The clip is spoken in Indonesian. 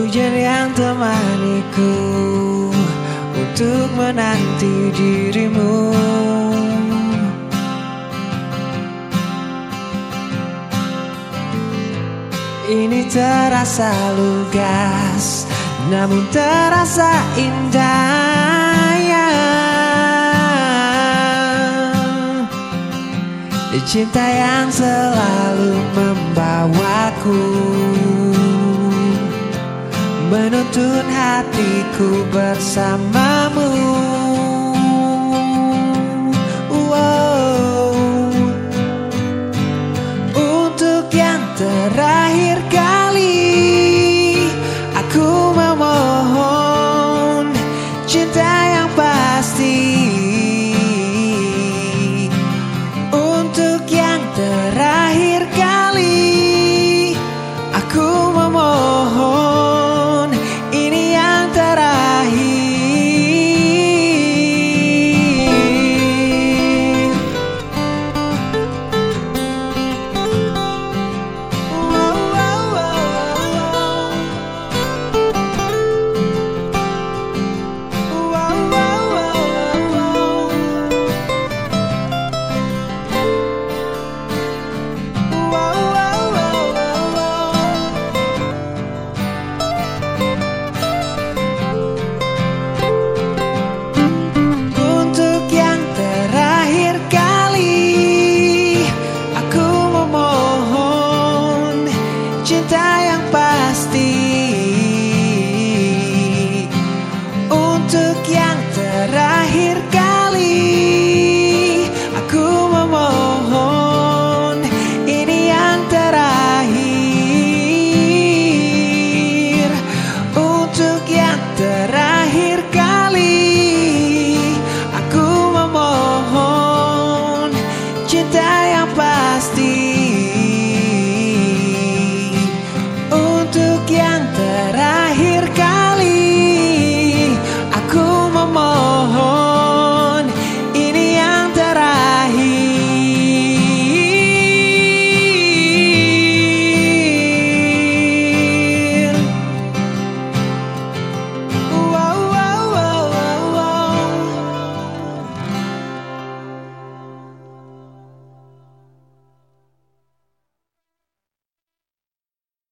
Hujan yang temaniku Untuk menanti dirimu Ini terasa lugas Namun terasa indah ya. Cinta yang selalu membawaku menuntun hatiku bersamamu wow. Untuk yang terakhir cinta yang pasti.